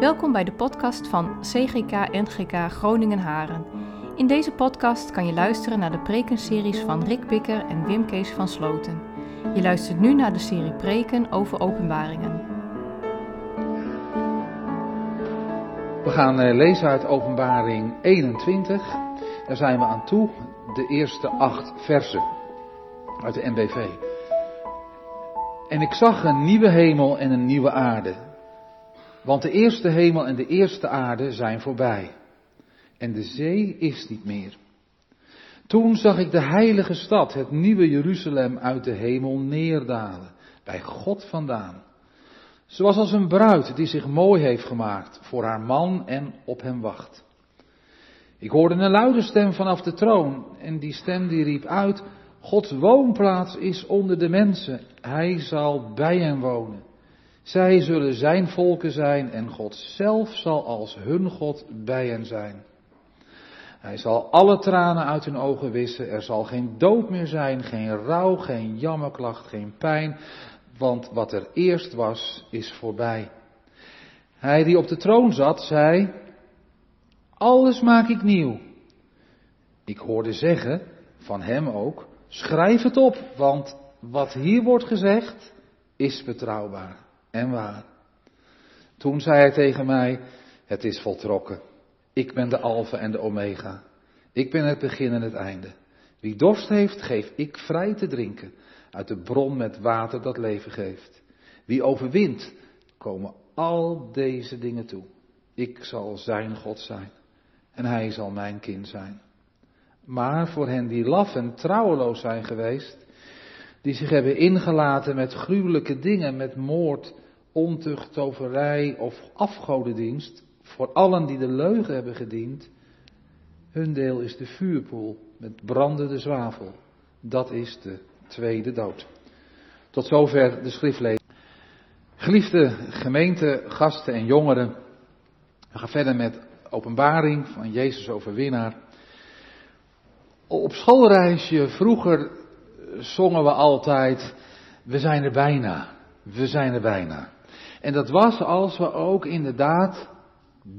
Welkom bij de podcast van CGK NGK Groningen Haren. In deze podcast kan je luisteren naar de prekenseries van Rick Bikker en Wim Kees van Sloten. Je luistert nu naar de serie preken over openbaringen. We gaan eh, lezen uit Openbaring 21. Daar zijn we aan toe, de eerste acht versen uit de NBV. En ik zag een nieuwe hemel en een nieuwe aarde. Want de eerste hemel en de eerste aarde zijn voorbij. En de zee is niet meer. Toen zag ik de heilige stad, het nieuwe Jeruzalem, uit de hemel neerdalen, bij God vandaan. Zoals als een bruid die zich mooi heeft gemaakt voor haar man en op hem wacht. Ik hoorde een luide stem vanaf de troon en die stem die riep uit, Gods woonplaats is onder de mensen, hij zal bij hen wonen. Zij zullen zijn volken zijn en God zelf zal als hun God bij hen zijn. Hij zal alle tranen uit hun ogen wissen. Er zal geen dood meer zijn, geen rouw, geen jammerklacht, geen pijn. Want wat er eerst was, is voorbij. Hij die op de troon zat, zei: Alles maak ik nieuw. Ik hoorde zeggen, van hem ook: Schrijf het op, want wat hier wordt gezegd, is betrouwbaar en waar. Toen zei hij tegen mij: Het is voltrokken. Ik ben de Alpha en de Omega. Ik ben het begin en het einde. Wie dorst heeft, geef ik vrij te drinken uit de bron met water dat leven geeft. Wie overwint, komen al deze dingen toe. Ik zal zijn God zijn en hij zal mijn kind zijn. Maar voor hen die laf en trouweloos zijn geweest, die zich hebben ingelaten met gruwelijke dingen, met moord, ontucht, toverij of afgodendienst, voor allen die de leugen hebben gediend, hun deel is de vuurpoel met brandende zwavel. Dat is de tweede dood. Tot zover de schriftlezing. Geliefde gemeente, gasten en jongeren, we gaan verder met openbaring van Jezus overwinnaar. Op schoolreisje vroeger zongen we altijd, we zijn er bijna, we zijn er bijna. En dat was als we ook inderdaad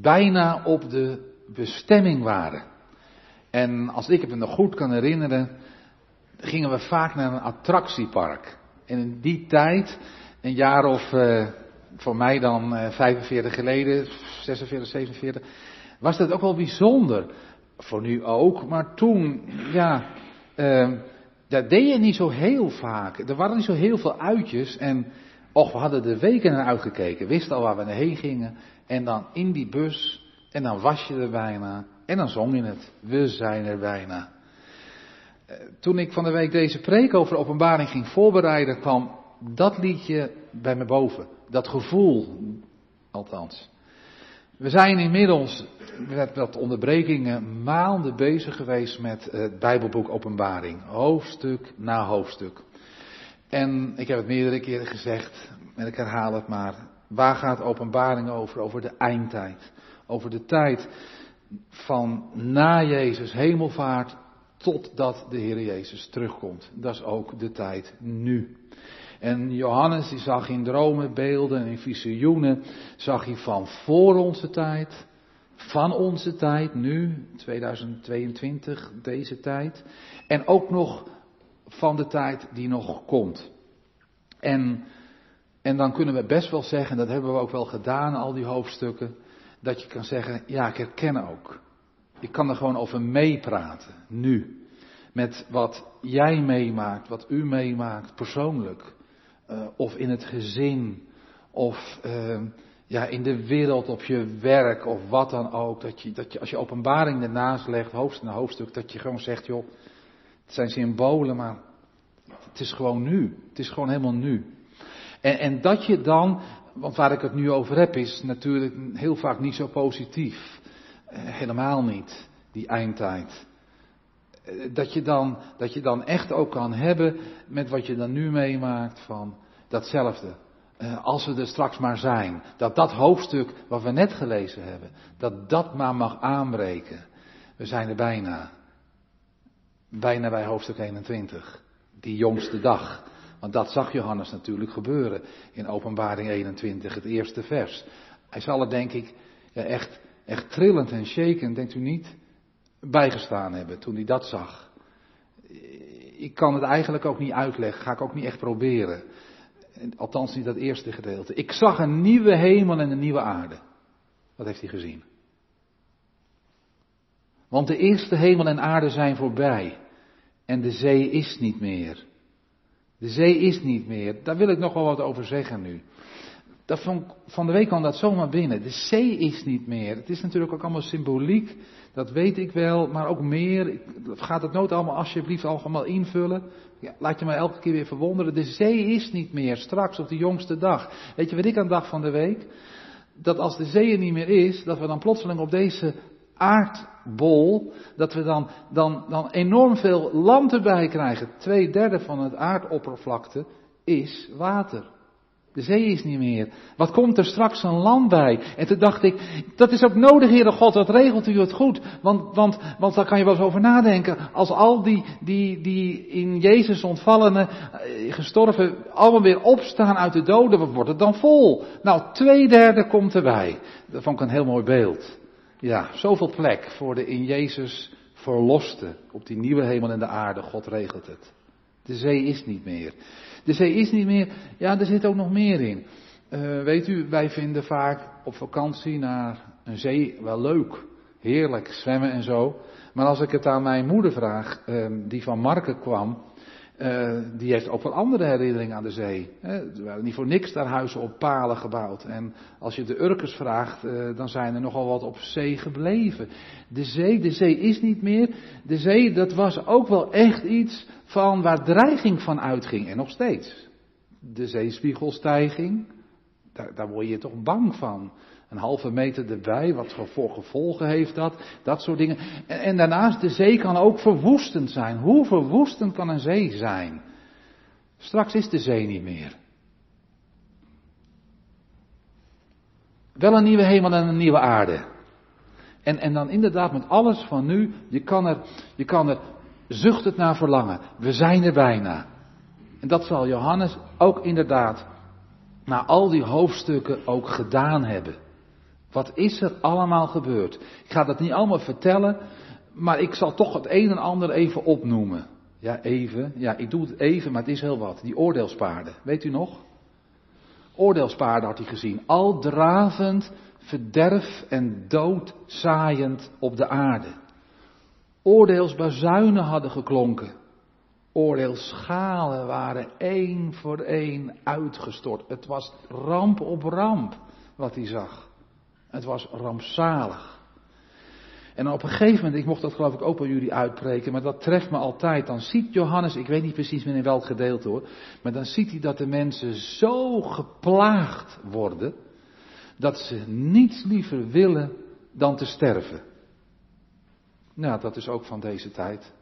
bijna op de bestemming waren. En als ik het me nog goed kan herinneren, gingen we vaak naar een attractiepark. En in die tijd, een jaar of uh, voor mij dan uh, 45 geleden, 46, 47, was dat ook wel bijzonder. Voor nu ook, maar toen, ja, uh, dat deed je niet zo heel vaak. Er waren niet zo heel veel uitjes en, och, we hadden er weken naar uitgekeken, wisten al waar we heen gingen. En dan in die bus, en dan was je er bijna, en dan zong je het. We zijn er bijna. Toen ik van de week deze preek over de openbaring ging voorbereiden, kwam dat liedje bij me boven. Dat gevoel, althans. We zijn inmiddels met wat onderbrekingen maanden bezig geweest met het Bijbelboek Openbaring. Hoofdstuk na hoofdstuk. En ik heb het meerdere keren gezegd, en ik herhaal het maar. Waar gaat openbaring over? Over de eindtijd. Over de tijd van na Jezus hemelvaart totdat de Heer Jezus terugkomt. Dat is ook de tijd nu. En Johannes die zag in dromen, beelden en visioenen, zag hij van voor onze tijd, van onze tijd, nu, 2022, deze tijd, en ook nog van de tijd die nog komt. En, en dan kunnen we best wel zeggen, dat hebben we ook wel gedaan, al die hoofdstukken, dat je kan zeggen, ja, ik herken ook. Ik kan er gewoon over meepraten, nu. Met wat jij meemaakt, wat u meemaakt, persoonlijk. Uh, of in het gezin, of uh, ja, in de wereld, op je werk, of wat dan ook. Dat je, dat je als je openbaring ernaast legt, hoofdstuk na hoofdstuk, dat je gewoon zegt, joh, het zijn symbolen, maar het is gewoon nu. Het is gewoon helemaal nu. En, en dat je dan, want waar ik het nu over heb, is natuurlijk heel vaak niet zo positief. Uh, helemaal niet, die eindtijd. Dat je, dan, dat je dan echt ook kan hebben met wat je dan nu meemaakt van datzelfde. Uh, als we er straks maar zijn. Dat dat hoofdstuk wat we net gelezen hebben, dat dat maar mag aanbreken. We zijn er bijna. Bijna bij hoofdstuk 21. Die jongste dag. Want dat zag Johannes natuurlijk gebeuren in Openbaring 21, het eerste vers. Hij zal er denk ik echt, echt trillend en shaken, denkt u niet, bijgestaan hebben toen hij dat zag. Ik kan het eigenlijk ook niet uitleggen, ga ik ook niet echt proberen. Althans niet dat eerste gedeelte. Ik zag een nieuwe hemel en een nieuwe aarde. Wat heeft hij gezien? Want de eerste hemel en aarde zijn voorbij. En de zee is niet meer. De zee is niet meer. Daar wil ik nog wel wat over zeggen nu. Dat van, van de week kwam dat zomaar binnen. De zee is niet meer. Het is natuurlijk ook allemaal symboliek. Dat weet ik wel. Maar ook meer. Gaat het nooit allemaal alsjeblieft allemaal invullen. Ja, laat je mij elke keer weer verwonderen. De zee is niet meer. Straks op de jongste dag. Weet je wat ik aan dag van de week? Dat als de zee er niet meer is. Dat we dan plotseling op deze aardbol, dat we dan, dan, dan enorm veel land erbij krijgen. Twee derde van het aardoppervlakte is water. De zee is niet meer. Wat komt er straks een land bij? En toen dacht ik, dat is ook nodig, Heere God, dat regelt u het goed. Want, want, want daar kan je wel eens over nadenken. Als al die, die, die in Jezus ontvallenen, eh, gestorven, allemaal weer opstaan uit de doden, wat wordt het dan vol? Nou, twee derde komt erbij. Dat vond ik een heel mooi beeld. Ja, zoveel plek voor de in Jezus verloste. Op die nieuwe hemel en de aarde, God regelt het. De zee is niet meer. De zee is niet meer, ja, er zit ook nog meer in. Uh, weet u, wij vinden vaak op vakantie naar een zee wel leuk. Heerlijk, zwemmen en zo. Maar als ik het aan mijn moeder vraag, uh, die van Marken kwam, uh, die heeft ook wel andere herinneringen aan de zee. Er waren niet voor niks daar huizen op palen gebouwd. En als je de Urkers vraagt, uh, dan zijn er nogal wat op zee gebleven. De zee, de zee is niet meer. De zee, dat was ook wel echt iets van waar dreiging van uitging. En nog steeds. De zeespiegelstijging, daar, daar word je toch bang van. Een halve meter erbij, wat voor gevolgen heeft dat? Dat soort dingen. En, daarnaast, de zee kan ook verwoestend zijn. Hoe verwoestend kan een zee zijn? Straks is de zee niet meer. Wel een nieuwe hemel en een nieuwe aarde. En, en dan inderdaad met alles van nu, je kan er, je kan er zucht het naar verlangen. We zijn er bijna. En dat zal Johannes ook inderdaad na al die hoofdstukken ook gedaan hebben. Wat is er allemaal gebeurd? Ik ga dat niet allemaal vertellen, maar ik zal toch het een en ander even opnoemen. Ja, even. Ja, ik doe het even, maar het is heel wat. Die oordeelspaarden, weet u nog? Oordeelspaarden had hij gezien. Al dravend, verderf en dood zaaiend op de aarde. Oordeelsbazuinen hadden geklonken. Oordeelschalen waren één voor één uitgestort. Het was ramp op ramp wat hij zag. Het was rampzalig. En op een gegeven moment, ik mocht dat geloof ik ook bij jullie uitpreken, maar dat treft me altijd. Dan ziet Johannes, ik weet niet precies meer in welk gedeelte hoor, maar dan ziet hij dat de mensen zo geplaagd worden, dat ze niets liever willen dan te sterven. Nou, dat is ook van deze tijd.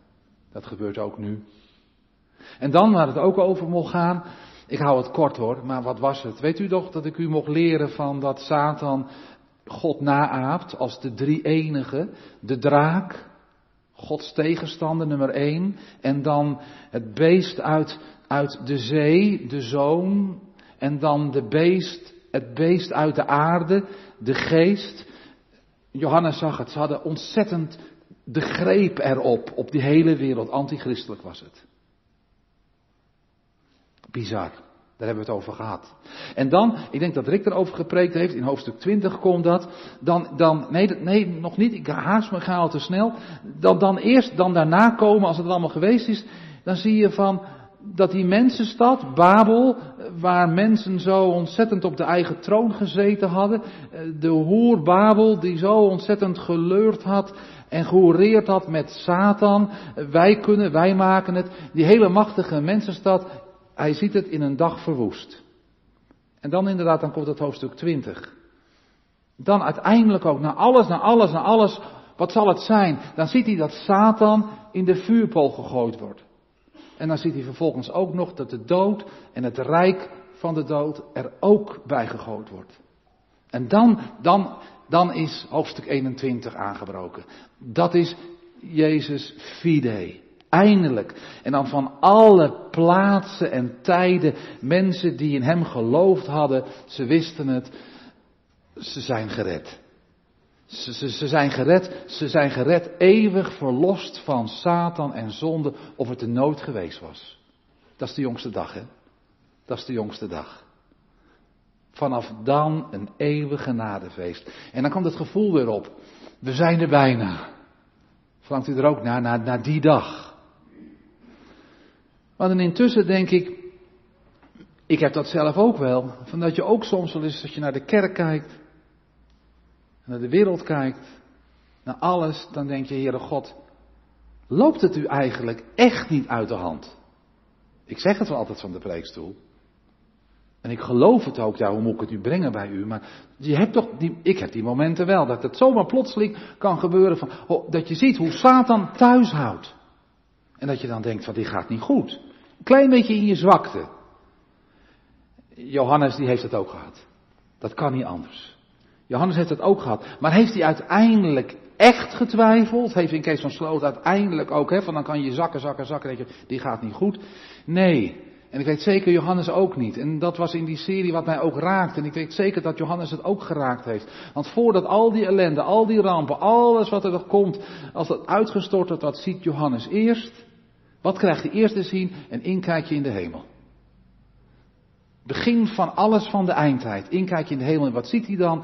Dat gebeurt ook nu. En dan waar het ook over mocht gaan, ik hou het kort hoor, maar wat was het? Weet u toch dat ik u mocht leren van dat Satan God naaapt als de drie enige, de draak, Gods tegenstander nummer één, en dan het beest uit, uit de zee, de zoon, en dan de beest, het beest uit de aarde, de geest. Johannes zag het, ze hadden ontzettend de greep erop, op die hele wereld, antichristelijk was het. Bizar. Daar hebben we het over gehad. En dan, ik denk dat Rick erover gepreekt heeft, in hoofdstuk 20 komt dat. Dan, dan nee, nee, nog niet, ik haast me, ga al te snel. Dan, dan eerst, dan daarna komen, als het allemaal geweest is, dan zie je van, dat die mensenstad, Babel, waar mensen zo ontzettend op de eigen troon gezeten hadden, de hoer Babel die zo ontzettend geleurd had en gehoereerd had met Satan, wij kunnen, wij maken het, die hele machtige mensenstad hij ziet het in een dag verwoest. En dan inderdaad, dan komt het hoofdstuk 20. Dan uiteindelijk ook, naar alles, naar alles, naar alles, wat zal het zijn? Dan ziet hij dat Satan in de vuurpool gegooid wordt. En dan ziet hij vervolgens ook nog dat de dood en het rijk van de dood er ook bij gegooid wordt. En dan, dan, dan is hoofdstuk 21 aangebroken. Dat is Jezus fide. Eindelijk. En dan van alle plaatsen en tijden mensen die in hem geloofd hadden, ze wisten het. Ze zijn gered. Ze, ze, zijn gered, ze zijn gered, eeuwig verlost van Satan en zonde, of het er nooit geweest was. Dat is de jongste dag, hè? Dat is de jongste dag. Vanaf dan een eeuwige genadefeest. En dan komt het gevoel weer op. We zijn er bijna. Verlangt u er ook naar, naar, naar die dag. Maar dan intussen denk ik, ik heb dat zelf ook wel. Van dat je ook soms wel eens, als je naar de kerk kijkt, naar de wereld kijkt, naar alles, dan denk je, Heere God, loopt het u eigenlijk echt niet uit de hand? Ik zeg het wel altijd van de preekstoel. En ik geloof het ook, hoe moet ik het nu brengen bij u? Maar je hebt toch die, ik heb die momenten wel, dat het zomaar plotseling kan gebeuren van, oh, dat je ziet hoe Satan thuis houdt. En dat je dan denkt van, dit gaat niet goed. Een klein beetje in je zwakte. Johannes die heeft het ook gehad. Dat kan niet anders. Johannes heeft het ook gehad. Maar heeft hij uiteindelijk echt getwijfeld? Heeft in Kees van Sloot uiteindelijk ook, hè, van dan kan je zakken, zakken, zakken, denk je, die gaat niet goed. Nee. En ik weet zeker Johannes ook niet. En dat was in die serie wat mij ook raakte. En ik weet zeker dat Johannes het ook geraakt heeft. Want voordat al die ellende, al die rampen, alles wat er nog komt, als dat uitgestort wordt, wat ziet Johannes eerst? Wat krijgt hij eerst te zien? Een inkijkje in de hemel. Begin van alles van de eindtijd. Inkijkje in de hemel. En wat ziet hij dan?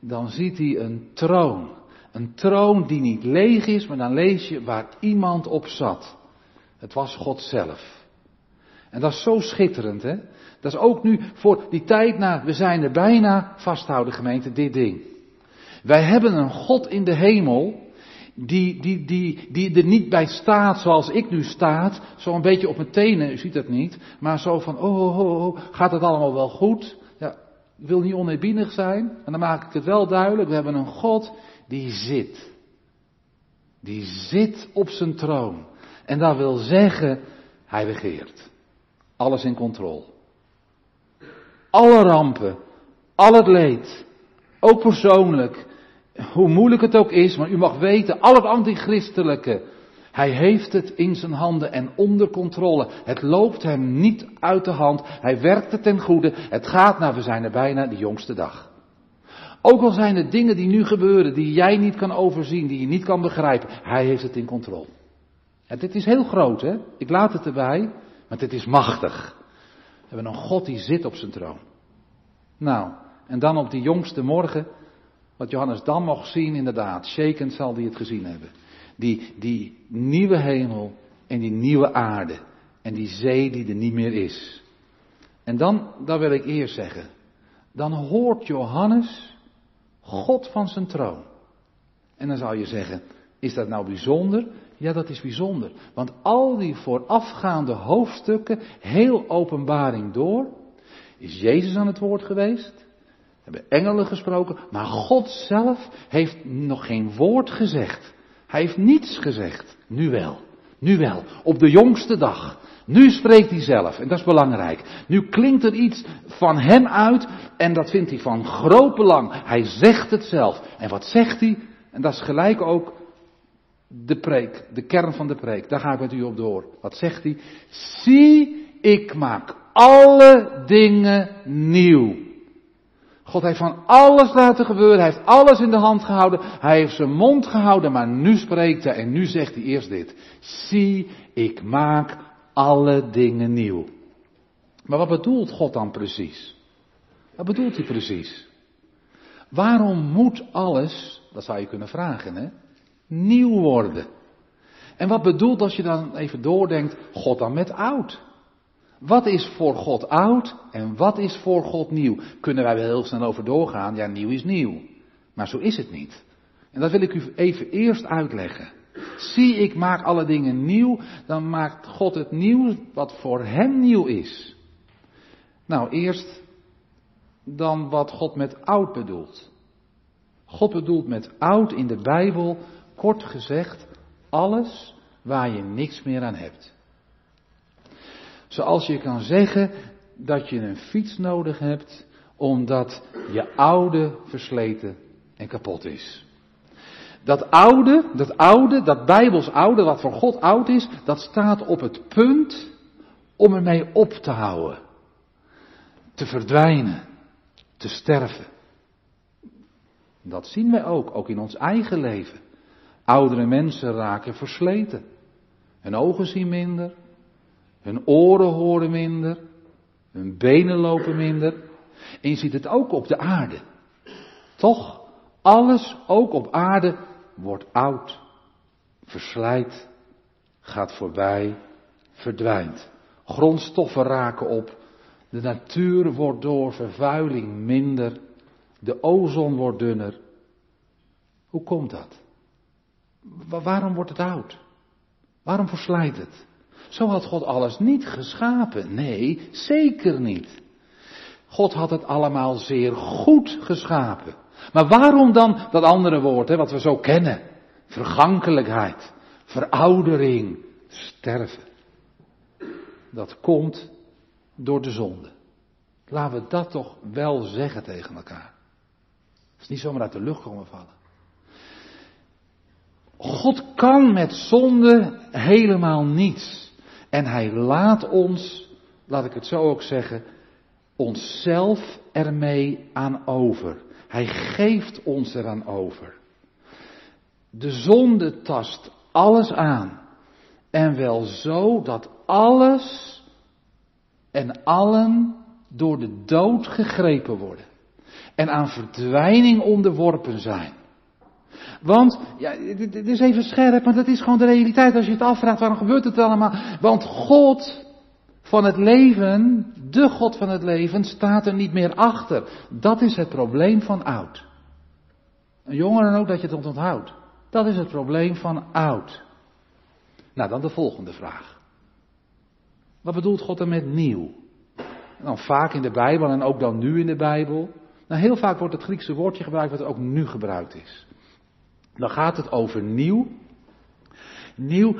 Dan ziet hij een troon. Een troon die niet leeg is, maar dan lees je waar iemand op zat. Het was God zelf. En dat is zo schitterend, hè? Dat is ook nu voor die tijd na, we zijn er bijna, vasthouden gemeente, dit ding. Wij hebben een God in de hemel, die, die, die, die er niet bij staat zoals ik nu staat, zo een beetje op mijn tenen, u ziet het niet, maar zo van, oh, oh, oh, oh gaat het allemaal wel goed? Ja, ik wil niet oneerbiedig zijn, en dan maak ik het wel duidelijk, we hebben een God die zit. Die zit op zijn troon. En dat wil zeggen, hij regeert. Alles in controle. Alle rampen, al het leed, ook persoonlijk, hoe moeilijk het ook is, maar u mag weten, al het antichristelijke, hij heeft het in zijn handen en onder controle. Het loopt hem niet uit de hand. Hij werkt het ten goede. Het gaat naar, we zijn er bijna de jongste dag. Ook al zijn er dingen die nu gebeuren, die jij niet kan overzien, die je niet kan begrijpen, hij heeft het in controle. En dit is heel groot, hè? Ik laat het erbij, maar dit is machtig. We hebben een God die zit op zijn troon. Nou, en dan op die jongste morgen, wat Johannes dan mocht zien, inderdaad, shakend zal hij het gezien hebben. Die, die nieuwe hemel en die nieuwe aarde. En die zee die er niet meer is. En dan, dat wil ik eerst zeggen. Dan hoort Johannes God van zijn troon. En dan zou je zeggen, is dat nou bijzonder? Ja, dat is bijzonder. Want al die voorafgaande hoofdstukken, heel openbaring door, is Jezus aan het woord geweest. Hebben engelen gesproken, maar God zelf heeft nog geen woord gezegd. Hij heeft niets gezegd. Nu wel. Nu wel. Op de jongste dag. Nu spreekt hij zelf. En dat is belangrijk. Nu klinkt er iets van hem uit. En dat vindt hij van groot belang. Hij zegt het zelf. En wat zegt hij? En dat is gelijk ook de preek, de kern van de preek. Daar ga ik met u op door. Wat zegt hij? Zie, ik maak alle dingen nieuw. God heeft van alles laten gebeuren. Hij heeft alles in de hand gehouden. Hij heeft zijn mond gehouden, maar nu spreekt hij en nu zegt hij eerst dit. Zie, ik maak alle dingen nieuw. Maar wat bedoelt God dan precies? Wat bedoelt hij precies? Waarom moet alles, dat zou je kunnen vragen, hè? Nieuw worden. En wat bedoelt als je dan even doordenkt, God dan met oud? Wat is voor God oud en wat is voor God nieuw? Kunnen wij wel heel snel over doorgaan? Ja, nieuw is nieuw. Maar zo is het niet. En dat wil ik u even eerst uitleggen. Zie, ik maak alle dingen nieuw, dan maakt God het nieuw wat voor hem nieuw is. Nou, eerst dan wat God met oud bedoelt. God bedoelt met oud in de Bijbel Kort gezegd, alles waar je niks meer aan hebt. Zoals je kan zeggen dat je een fiets nodig hebt omdat je oude versleten en kapot is. Dat oude, dat oude, dat bijbels oude, wat voor God oud is, dat staat op het punt om ermee op te houden. Te verdwijnen, te sterven. Dat zien wij ook, ook in ons eigen leven. Oudere mensen raken versleten. Hun ogen zien minder, hun oren horen minder, hun benen lopen minder. En je ziet het ook op de aarde. Toch, alles ook op aarde wordt oud, verslijt, gaat voorbij, verdwijnt. Grondstoffen raken op, de natuur wordt door vervuiling minder, de ozon wordt dunner. Hoe komt dat? Waarom wordt het oud? Waarom verslijt het? Zo had God alles niet geschapen. Nee, zeker niet. God had het allemaal zeer goed geschapen. Maar waarom dan dat andere woord, hè, wat we zo kennen? Vergankelijkheid, veroudering, sterven. Dat komt door de zonde. Laten we dat toch wel zeggen tegen elkaar. Het is niet zomaar uit de lucht komen vallen. God kan met zonde helemaal niets. En hij laat ons, laat ik het zo ook zeggen, onszelf ermee aan over. Hij geeft ons eraan over. De zonde tast alles aan. En wel zo dat alles en allen door de dood gegrepen worden. En aan verdwijning onderworpen zijn. Want, ja, dit is even scherp, maar dat is gewoon de realiteit als je het afvraagt, waarom gebeurt het allemaal? Want God van het leven, de God van het leven, staat er niet meer achter. Dat is het probleem van oud. Een jongeren ook dat je het onthoudt. Dat is het probleem van oud. Nou, dan de volgende vraag. Wat bedoelt God er met nieuw? Dan vaak in de Bijbel en ook dan nu in de Bijbel. Nou, heel vaak wordt het Griekse woordje gebruikt wat ook nu gebruikt is. Dan gaat het over nieuw. Nieuw,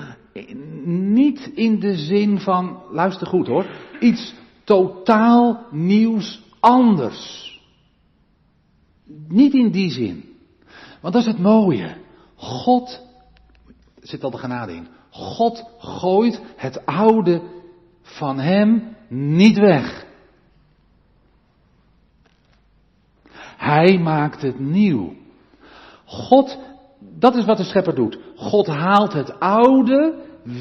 niet in de zin van, luister goed hoor, iets totaal nieuws anders. Niet in die zin. Want dat is het mooie. God, er zit al de genade in. God gooit het oude van hem niet weg. Hij maakt het nieuw. God, dat is wat de schepper doet. God haalt het oude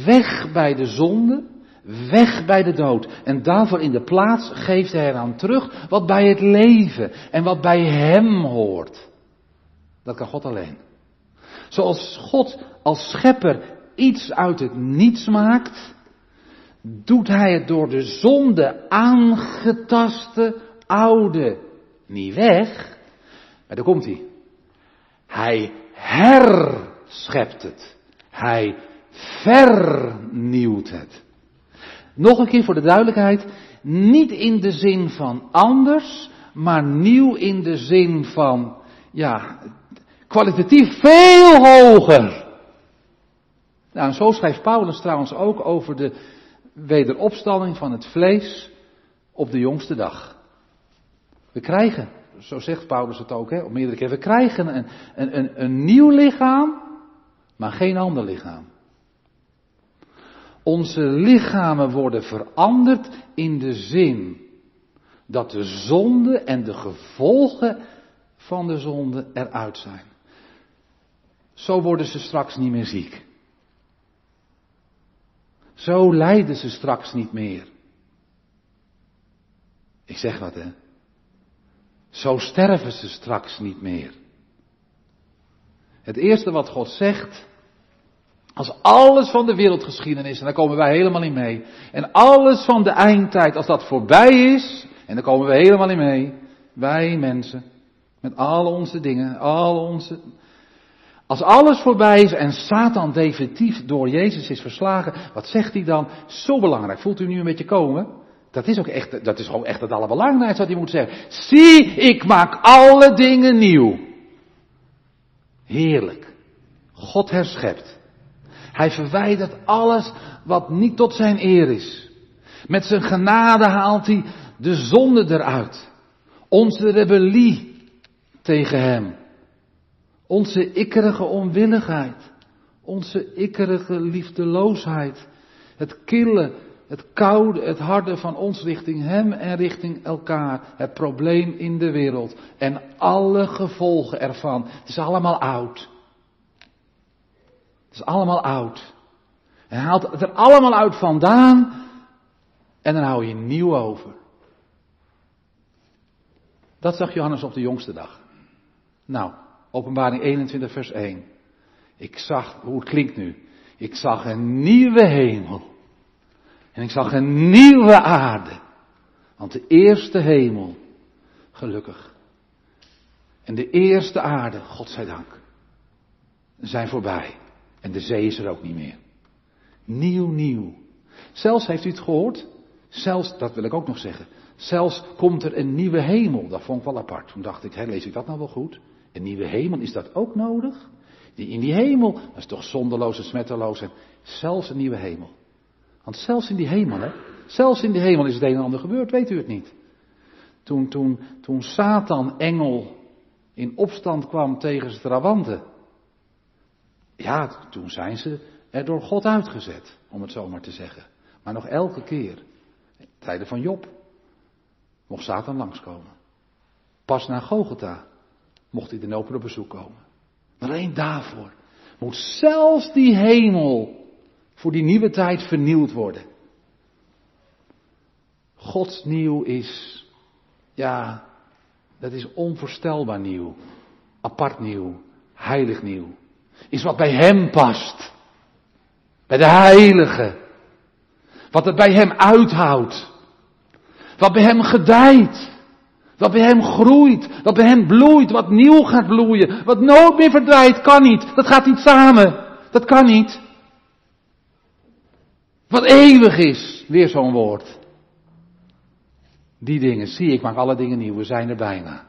weg bij de zonde, weg bij de dood. En daarvoor in de plaats geeft hij eraan terug wat bij het leven en wat bij hem hoort. Dat kan God alleen. Zoals God als schepper iets uit het niets maakt, doet hij het door de zonde aangetaste oude niet weg, maar daar komt hij. Hij herschept het. Hij vernieuwt het. Nog een keer voor de duidelijkheid, niet in de zin van anders, maar nieuw in de zin van, ja, kwalitatief veel hoger. Nou, en zo schrijft Paulus trouwens ook over de wederopstanding van het vlees op de jongste dag. We krijgen, zo zegt Paulus het ook, hè, op meerdere keer, we krijgen een, een, een, een nieuw lichaam, maar geen ander lichaam. Onze lichamen worden veranderd in de zin dat de zonde en de gevolgen van de zonde eruit zijn. Zo worden ze straks niet meer ziek. Zo lijden ze straks niet meer. Ik zeg wat hè. Zo sterven ze straks niet meer. Het eerste wat God zegt, als alles van de wereldgeschiedenis, en daar komen wij helemaal niet mee, en alles van de eindtijd, als dat voorbij is, en daar komen we helemaal niet mee, wij mensen, met al onze dingen, al onze als alles voorbij is en Satan definitief door Jezus is verslagen, wat zegt hij dan? Zo belangrijk. Voelt u nu een beetje komen? Dat is ook echt, dat is gewoon echt het allerbelangrijkste wat hij moet zeggen. Zie, ik maak alle dingen nieuw. Heerlijk. God herschept. Hij verwijdert alles wat niet tot zijn eer is. Met zijn genade haalt hij de zonde eruit. Onze rebellie tegen hem. Onze ikkerige onwilligheid. Onze ikkerige liefdeloosheid. Het kille Het koude, het harde van ons richting Hem en richting elkaar. Het probleem in de wereld. En alle gevolgen ervan. Het is allemaal oud. Het is allemaal oud. Hij haalt het er allemaal uit vandaan. En dan hou je nieuw over. Dat zag Johannes op de jongste dag. Nou, openbaring 21 vers 1. Ik zag, hoe het klinkt nu. Ik zag een nieuwe hemel. En ik zag een nieuwe aarde. Want de eerste hemel, gelukkig. En de eerste aarde, godzijdank, zijn voorbij. En de zee is er ook niet meer. Nieuw, nieuw. Zelfs, heeft u het gehoord? Zelfs, dat wil ik ook nog zeggen. Zelfs komt er een nieuwe hemel. Dat vond ik wel apart. Toen dacht ik, hé, lees ik dat nou wel goed? Een nieuwe hemel, is dat ook nodig? Die in die hemel, dat is toch zonderloos en smetteloos en zelfs een nieuwe hemel. Want zelfs in die hemel, hè, zelfs in die hemel is het een en ander gebeurd, weet u het niet. Toen, toen, toen Satan, engel, in opstand kwam tegen trawanten. Ja, toen zijn ze er door God uitgezet, om het zo maar te zeggen. Maar nog elke keer, tijden van Job, mocht Satan langskomen. Pas na Gogeta mocht hij de nopen op bezoek komen. Maar alleen daarvoor moet zelfs die hemel voor die nieuwe tijd vernieuwd worden. Gods nieuw is, ja, dat is onvoorstelbaar nieuw, apart nieuw, heilig nieuw. Is wat bij Hem past. Bij de Heilige. Wat het bij Hem uithoudt. Wat bij Hem gedijt. Wat bij hem groeit, wat bij hem bloeit, wat nieuw gaat bloeien, wat nooit meer verdwijnt, kan niet. Dat gaat niet samen. Dat kan niet. Wat eeuwig is, weer zo'n woord. Die dingen, zie ik, maak alle dingen nieuw, we zijn er bijna.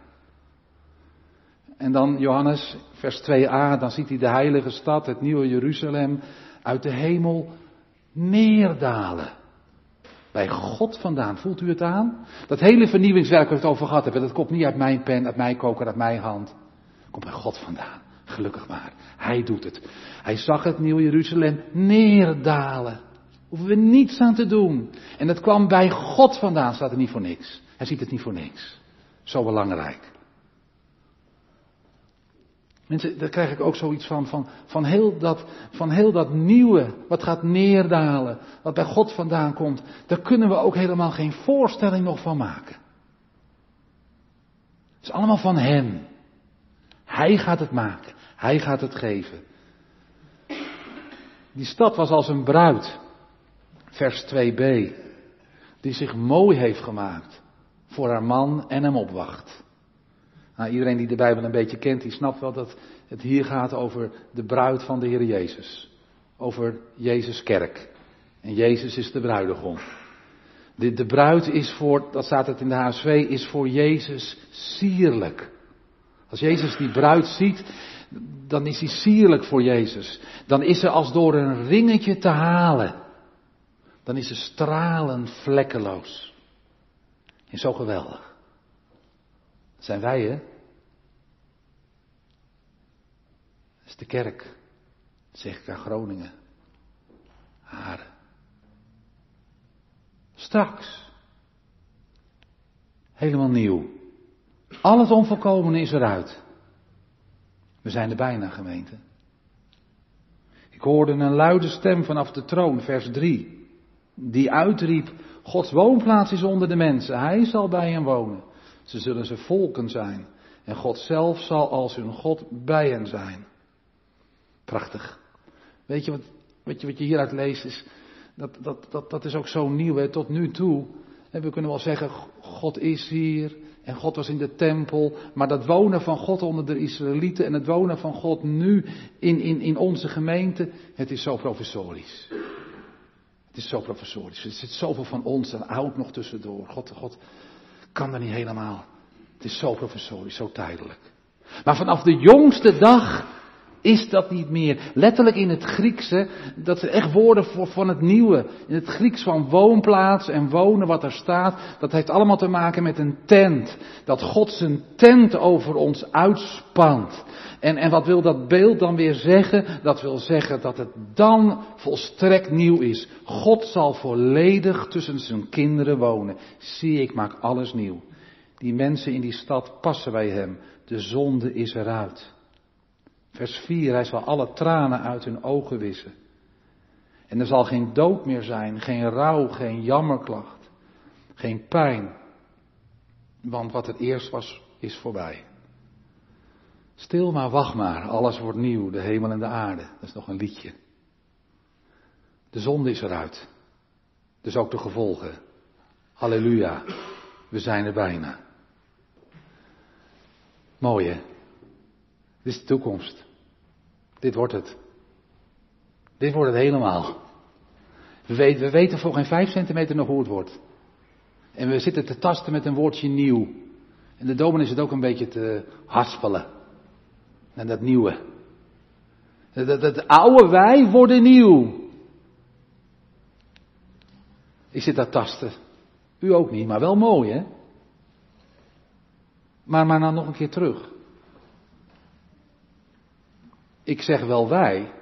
En dan Johannes, vers 2a, dan ziet hij de heilige stad, het nieuwe Jeruzalem, uit de hemel neerdalen bij God vandaan. Voelt u het aan? Dat hele vernieuwingswerk waar we het over gehad hebben, dat komt niet uit mijn pen, uit mijn koker, uit mijn hand. Komt bij God vandaan. Gelukkig maar. Hij doet het. Hij zag het nieuwe Jeruzalem neerdalen. Hoeven we niets aan te doen. En dat kwam bij God vandaan, staat er niet voor niks. Hij ziet het niet voor niks. Zo belangrijk. Mensen, daar krijg ik ook zoiets van, van, van, heel dat, van heel dat nieuwe, wat gaat neerdalen, wat bij God vandaan komt, daar kunnen we ook helemaal geen voorstelling nog van maken. Het is allemaal van Hem. Hij gaat het maken, Hij gaat het geven. Die stad was als een bruid, vers 2b, die zich mooi heeft gemaakt voor haar man en hem opwacht. Nou, iedereen die de Bijbel een beetje kent, die snapt wel dat het hier gaat over de bruid van de Heer Jezus. Over Jezus kerk. En Jezus is de bruidegom. De, de bruid is voor, dat staat het in de HSV, is voor Jezus sierlijk. Als Jezus die bruid ziet, dan is hij sierlijk voor Jezus. Dan is ze als door een ringetje te halen. Dan is ze stralend vlekkeloos. En zo geweldig zijn wij, hè? Dat is de kerk. Zeg ik aan Groningen. Haar. Straks. Helemaal nieuw. Al het onvolkomene is eruit. We zijn er bijna, gemeente. Ik hoorde een luide stem vanaf de troon, vers 3. Die uitriep, Gods woonplaats is onder de mensen. Hij zal bij hen wonen. Ze zullen ze volken zijn. En God zelf zal als hun God bij hen zijn. Prachtig. Weet je wat, je, hieruit leest? Is, dat, dat, dat, dat is ook zo nieuw hè, tot nu toe. we kunnen wel zeggen, God is hier en God was in de tempel. Maar dat wonen van God onder de Israëlieten en het wonen van God nu in, in, in onze gemeente, het is zo professorisch. Het is zo professorisch. Er zit zoveel van ons en oud nog tussendoor. God, God, kan dat niet helemaal. Het is zo professorisch, zo tijdelijk. Maar vanaf de jongste dag is dat niet meer. Letterlijk in het Griekse, dat zijn echt woorden voor, van het nieuwe. In het Grieks van woonplaats en wonen, wat er staat, dat heeft allemaal te maken met een tent. Dat God zijn tent over ons uitspant. En, en wat wil dat beeld dan weer zeggen? Dat wil zeggen dat het dan volstrekt nieuw is. God zal volledig tussen zijn kinderen wonen. Zie, ik maak alles nieuw. Die mensen in die stad passen bij hem. De zonde is eruit. Vers 4, hij zal alle tranen uit hun ogen wissen. En er zal geen dood meer zijn, geen rouw, geen jammerklacht, geen pijn. Want wat het eerst was, is voorbij. Stil maar, wacht maar, alles wordt nieuw, de hemel en de aarde. Dat is nog een liedje. De zonde is eruit. Dus ook de gevolgen. Halleluja, we zijn er bijna. Mooi hè? Dit is de toekomst. Dit wordt het. Dit wordt het helemaal. We weten, we weten voor geen vijf centimeter nog hoe het wordt. En we zitten te tasten met een woordje nieuw. En de domen is het ook een beetje te haspelen. En dat nieuwe. Dat, dat, oude wij worden nieuw. Ik zit daar tasten. U ook niet, maar wel mooi hè. Maar, maar nou nog een keer terug. Ik zeg wel wij,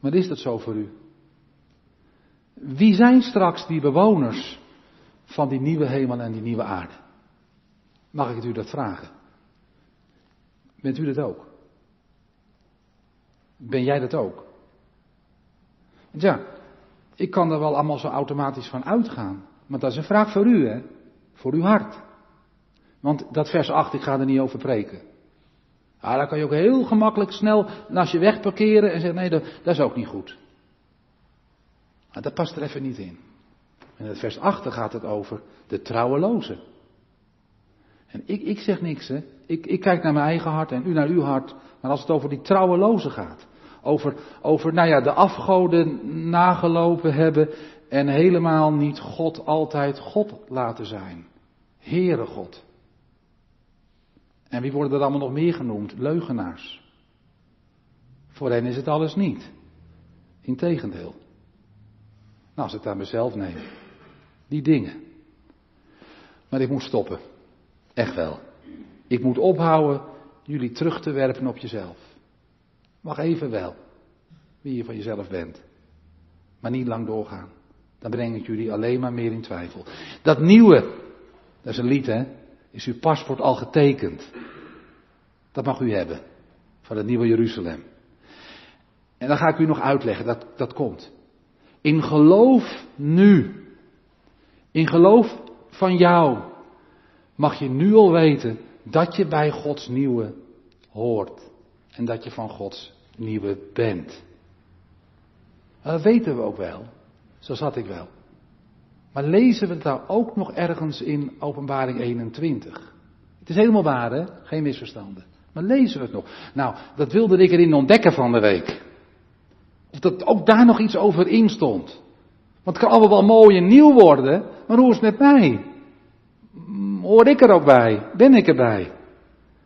maar is dat zo voor u? Wie zijn straks die bewoners van die nieuwe hemel en die nieuwe aarde? Mag ik u dat vragen? Bent u dat ook? Ben jij dat ook? Ja, ik kan er wel allemaal zo automatisch van uitgaan. Maar dat is een vraag voor u, hè? Voor uw hart. Want dat vers 8, ik ga er niet over preken. Ah, daar kan je ook heel gemakkelijk snel naast je weg parkeren en zeggen, nee, dat, is ook niet goed. Dat past er even niet in. In het vers 8 gaat het over de trouwelozen. En ik, ik zeg niks, hè. Ik, ik kijk naar mijn eigen hart en u naar uw hart. Maar als het over die trouwelozen gaat. Over, over, nou ja, de afgoden nagelopen hebben en helemaal niet God altijd God laten zijn. Heere God. En wie worden er allemaal nog meer genoemd? Leugenaars. Voor hen is het alles niet. Integendeel. Nou, als ik het aan mezelf neem. Die dingen. Maar ik moet stoppen. Echt wel. Ik moet ophouden jullie terug te werpen op jezelf. Mag even wel. Wie je van jezelf bent. Maar niet lang doorgaan. Dan breng ik jullie alleen maar meer in twijfel. Dat nieuwe. Dat is een lied hè is uw paspoort al getekend. Dat mag u hebben. Van het nieuwe Jeruzalem. En dan ga ik u nog uitleggen, dat, dat komt. In geloof nu. In geloof van jou. Mag je nu al weten dat je bij Gods nieuwe hoort. En dat je van Gods nieuwe bent. Dat weten we ook wel. Zo zat ik wel. Maar lezen we het daar ook nog ergens in Openbaring 21? Het is helemaal waar, hè? Geen misverstanden. Maar lezen we het nog? Nou, dat wilde ik erin ontdekken van de week. Of dat ook daar nog iets over in stond. Want het kan allemaal wel mooi en nieuw worden, maar hoe is het met mij? Hoor ik er ook bij? Ben ik erbij?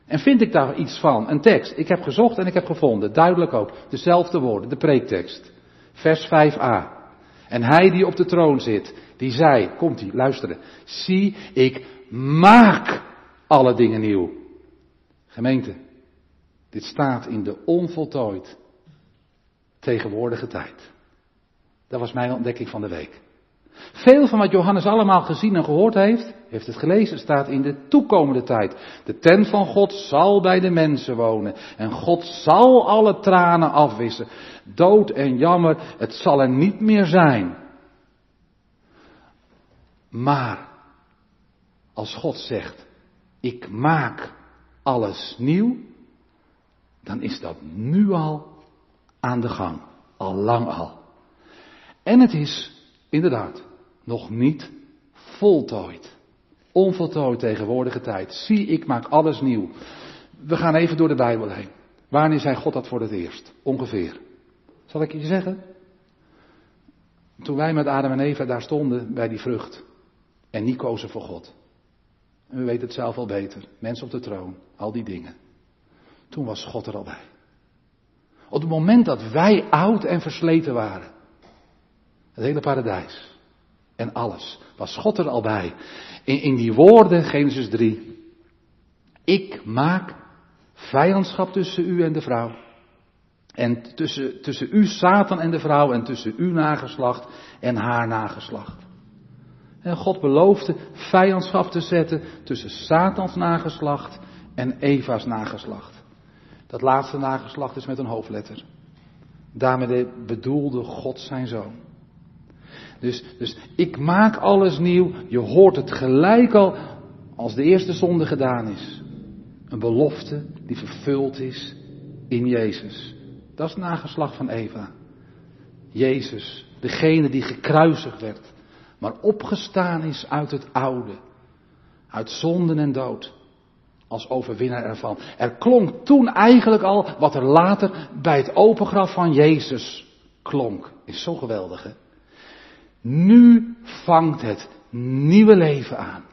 En vind ik daar iets van? Een tekst. Ik heb gezocht en ik heb gevonden. Duidelijk ook. Dezelfde woorden, de preektekst. Vers 5a. En hij die op de troon zit, die zei, komt hij, luisteren. Zie, ik maak alle dingen nieuw. Gemeente, dit staat in de onvoltooid tegenwoordige tijd. Dat was mijn ontdekking van de week. Veel van wat Johannes allemaal gezien en gehoord heeft, heeft het gelezen, staat in de toekomende tijd. De tent van God zal bij de mensen wonen. En God zal alle tranen afwissen. Dood en jammer, het zal er niet meer zijn. Maar, als God zegt, ik maak alles nieuw, dan is dat nu al aan de gang. Al lang al. En het is, inderdaad, nog niet voltooid. Onvoltooid tegenwoordige tijd. Zie, ik maak alles nieuw. We gaan even door de Bijbel heen. Wanneer zei God dat voor het eerst? Ongeveer. Zal ik je zeggen? Toen wij met Adam en Eva daar stonden bij die vrucht. En niet kozen voor God. En we weten het zelf al beter. Mensen op de troon. Al die dingen. Toen was God er al bij. Op het moment dat wij oud en versleten waren. Het hele paradijs. En alles. Was God er al bij. In, in die woorden, Genesis 3. Ik maak vijandschap tussen u en de vrouw. En tussen, tussen u, Satan en de vrouw. En tussen uw nageslacht en haar nageslacht. En God beloofde vijandschap te zetten tussen Satans nageslacht en Eva's nageslacht. Dat laatste nageslacht is met een hoofdletter. Daarmee bedoelde God zijn zoon. Dus, dus ik maak alles nieuw. Je hoort het gelijk al als de eerste zonde gedaan is. Een belofte die vervuld is in Jezus. Dat is het nageslag van Eva. Jezus, degene die gekruisigd werd, maar opgestaan is uit het oude, uit zonden en dood, als overwinnaar ervan. Er klonk toen eigenlijk al wat er later bij het open graf van Jezus klonk. Is zo geweldig, hè? Nu vangt het nieuwe leven aan.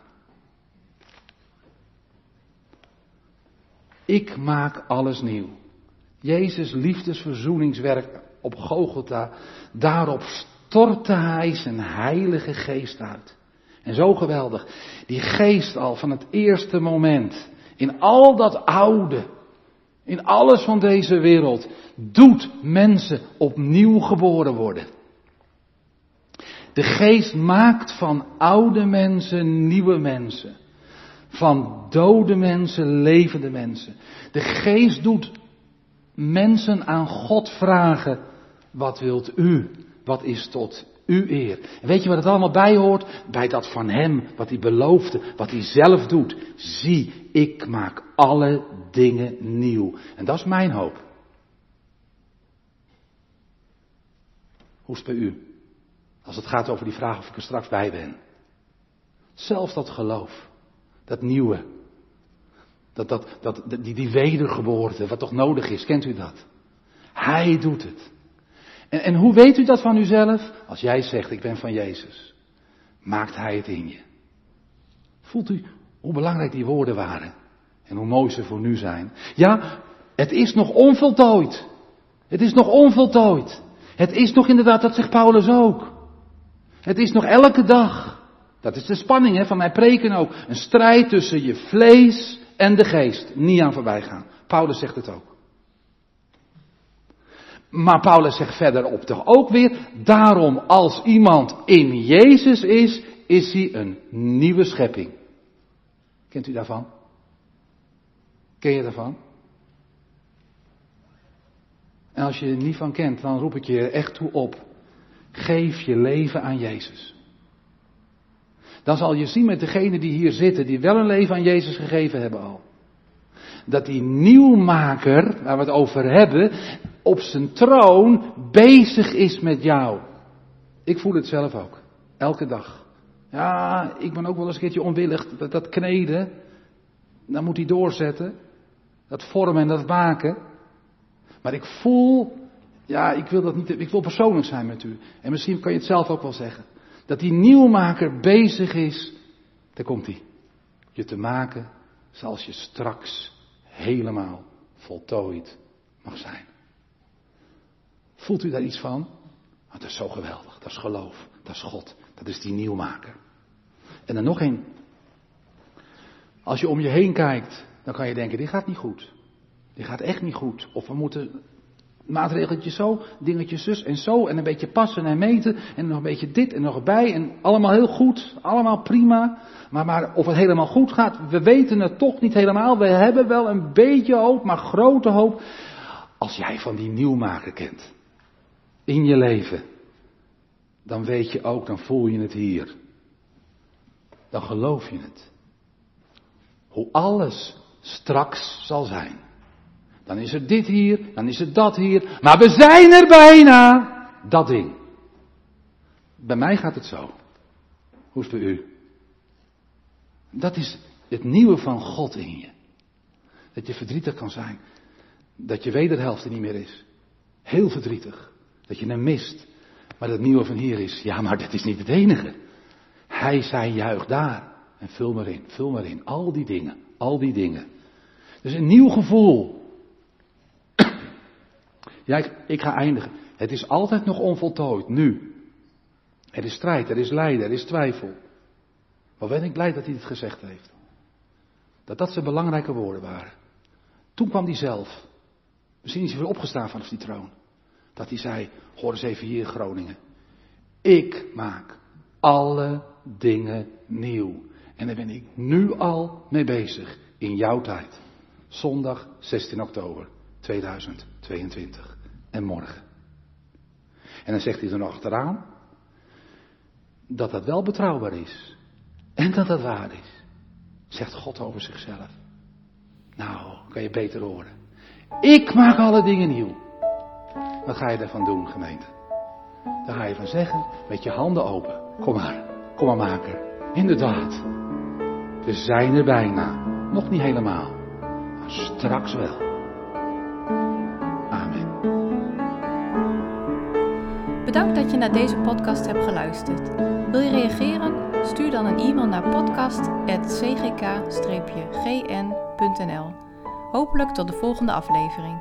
Ik maak alles nieuw. Jezus liefdesverzoeningswerk op Gogolta, daarop stortte hij zijn heilige geest uit. En zo geweldig, die geest al van het eerste moment, in al dat oude, in alles van deze wereld, doet mensen opnieuw geboren worden. De geest maakt van oude mensen nieuwe mensen. Van dode mensen levende mensen. De geest doet mensen aan God vragen, wat wilt u? Wat is tot uw eer? En weet je wat het allemaal bij hoort? Bij dat van hem, wat hij beloofde, wat hij zelf doet. Zie, ik maak alle dingen nieuw. En dat is mijn hoop. Hoe is het bij u? Als het gaat over die vraag of ik er straks bij ben. Zelfs dat geloof, dat nieuwe, dat, dat, dat, die, die wedergeboorte, wat toch nodig is, kent u dat? Hij doet het. En, en hoe weet u dat van uzelf? Als jij zegt, ik ben van Jezus, maakt Hij het in je. Voelt u hoe belangrijk die woorden waren? En hoe mooi ze voor nu zijn? Ja, het is nog onvoltooid. Het is nog onvoltooid. Het is nog inderdaad, dat zegt Paulus ook. Het is nog elke dag. Dat is de spanning hè, van mijn preken ook. Een strijd tussen je vlees en de geest. Niet aan voorbij gaan. Paulus zegt het ook. Maar Paulus zegt verderop toch ook weer, daarom als iemand in Jezus is, is hij een nieuwe schepping. Kent u daarvan? Ken je daarvan? En als je er niet van kent, dan roep ik je echt toe op. Geef je leven aan Jezus. Dan zal je zien met degenen die hier zitten, die wel een leven aan Jezus gegeven hebben al. Dat die nieuwmaker, waar we het over hebben, op zijn troon bezig is met jou. Ik voel het zelf ook. Elke dag. Ja, ik ben ook wel eens een keertje onwillig. Dat, dat kneden, dan moet hij doorzetten. Dat vormen en dat maken. Maar ik voel ja, ik wil dat niet, ik wil persoonlijk zijn met u. En misschien kan je het zelf ook wel zeggen. Dat die nieuwmaker bezig is, daar komt hij. Je te maken zoals je straks helemaal voltooid mag zijn. Voelt u daar iets van? Oh, dat is zo geweldig. Dat is geloof. Dat is God. Dat is die nieuwmaker. En dan nog één. Als je om je heen kijkt, dan kan je denken, dit gaat niet goed. Dit gaat echt niet goed. Of we moeten maatregeltje zo, dingetje zus en zo. En een beetje passen en meten. En nog een beetje dit en nog bij. En allemaal heel goed. Allemaal prima. Maar, maar of het helemaal goed gaat, we weten het toch niet helemaal. We hebben wel een beetje hoop, maar grote hoop. Als jij van die nieuwmaker kent. In je leven. Dan weet je ook, dan voel je het hier. Dan geloof je het. Hoe alles straks zal zijn. Dan is er dit hier, dan is er dat hier. Maar we zijn er bijna. Dat ding. Bij mij gaat het zo. Hoe is het bij u? Dat is het nieuwe van God in je. Dat je verdrietig kan zijn. Dat je wederhelft er niet meer is. Heel verdrietig. Dat je hem mist. Maar het nieuwe van hier is, ja maar dat is niet het enige. Hij zei juich daar. En vul maar in, vul maar in. Al die dingen, al die dingen. Dus een nieuw gevoel Ja, ik, ga eindigen. Het is altijd nog onvoltooid, nu. Er is strijd, er is lijden, er is twijfel. Maar ben ik blij dat hij het gezegd heeft. Dat dat zijn belangrijke woorden waren. Toen kwam hij zelf. Misschien is hij weer opgestaan vanaf die troon. Dat hij zei, hoor eens even hier Groningen. Ik maak alle dingen nieuw. En daar ben ik nu al mee bezig. In jouw tijd. Zondag 16 oktober 2022. En morgen. En dan zegt hij er achteraan. Dat dat wel betrouwbaar is. En dat dat waar is. Zegt God over zichzelf. Nou, kan je beter horen. Ik maak alle dingen nieuw. Wat ga je daarvan doen, gemeente? Daar ga je van zeggen, met je handen open. Kom maar, kom maar maker. Inderdaad. We zijn er bijna. Nog niet helemaal. Maar straks wel. Bedankt dat je naar deze podcast hebt geluisterd. Wil je reageren? Stuur dan een e-mail naar podcast.cgk-gn.nl. Hopelijk tot de volgende aflevering.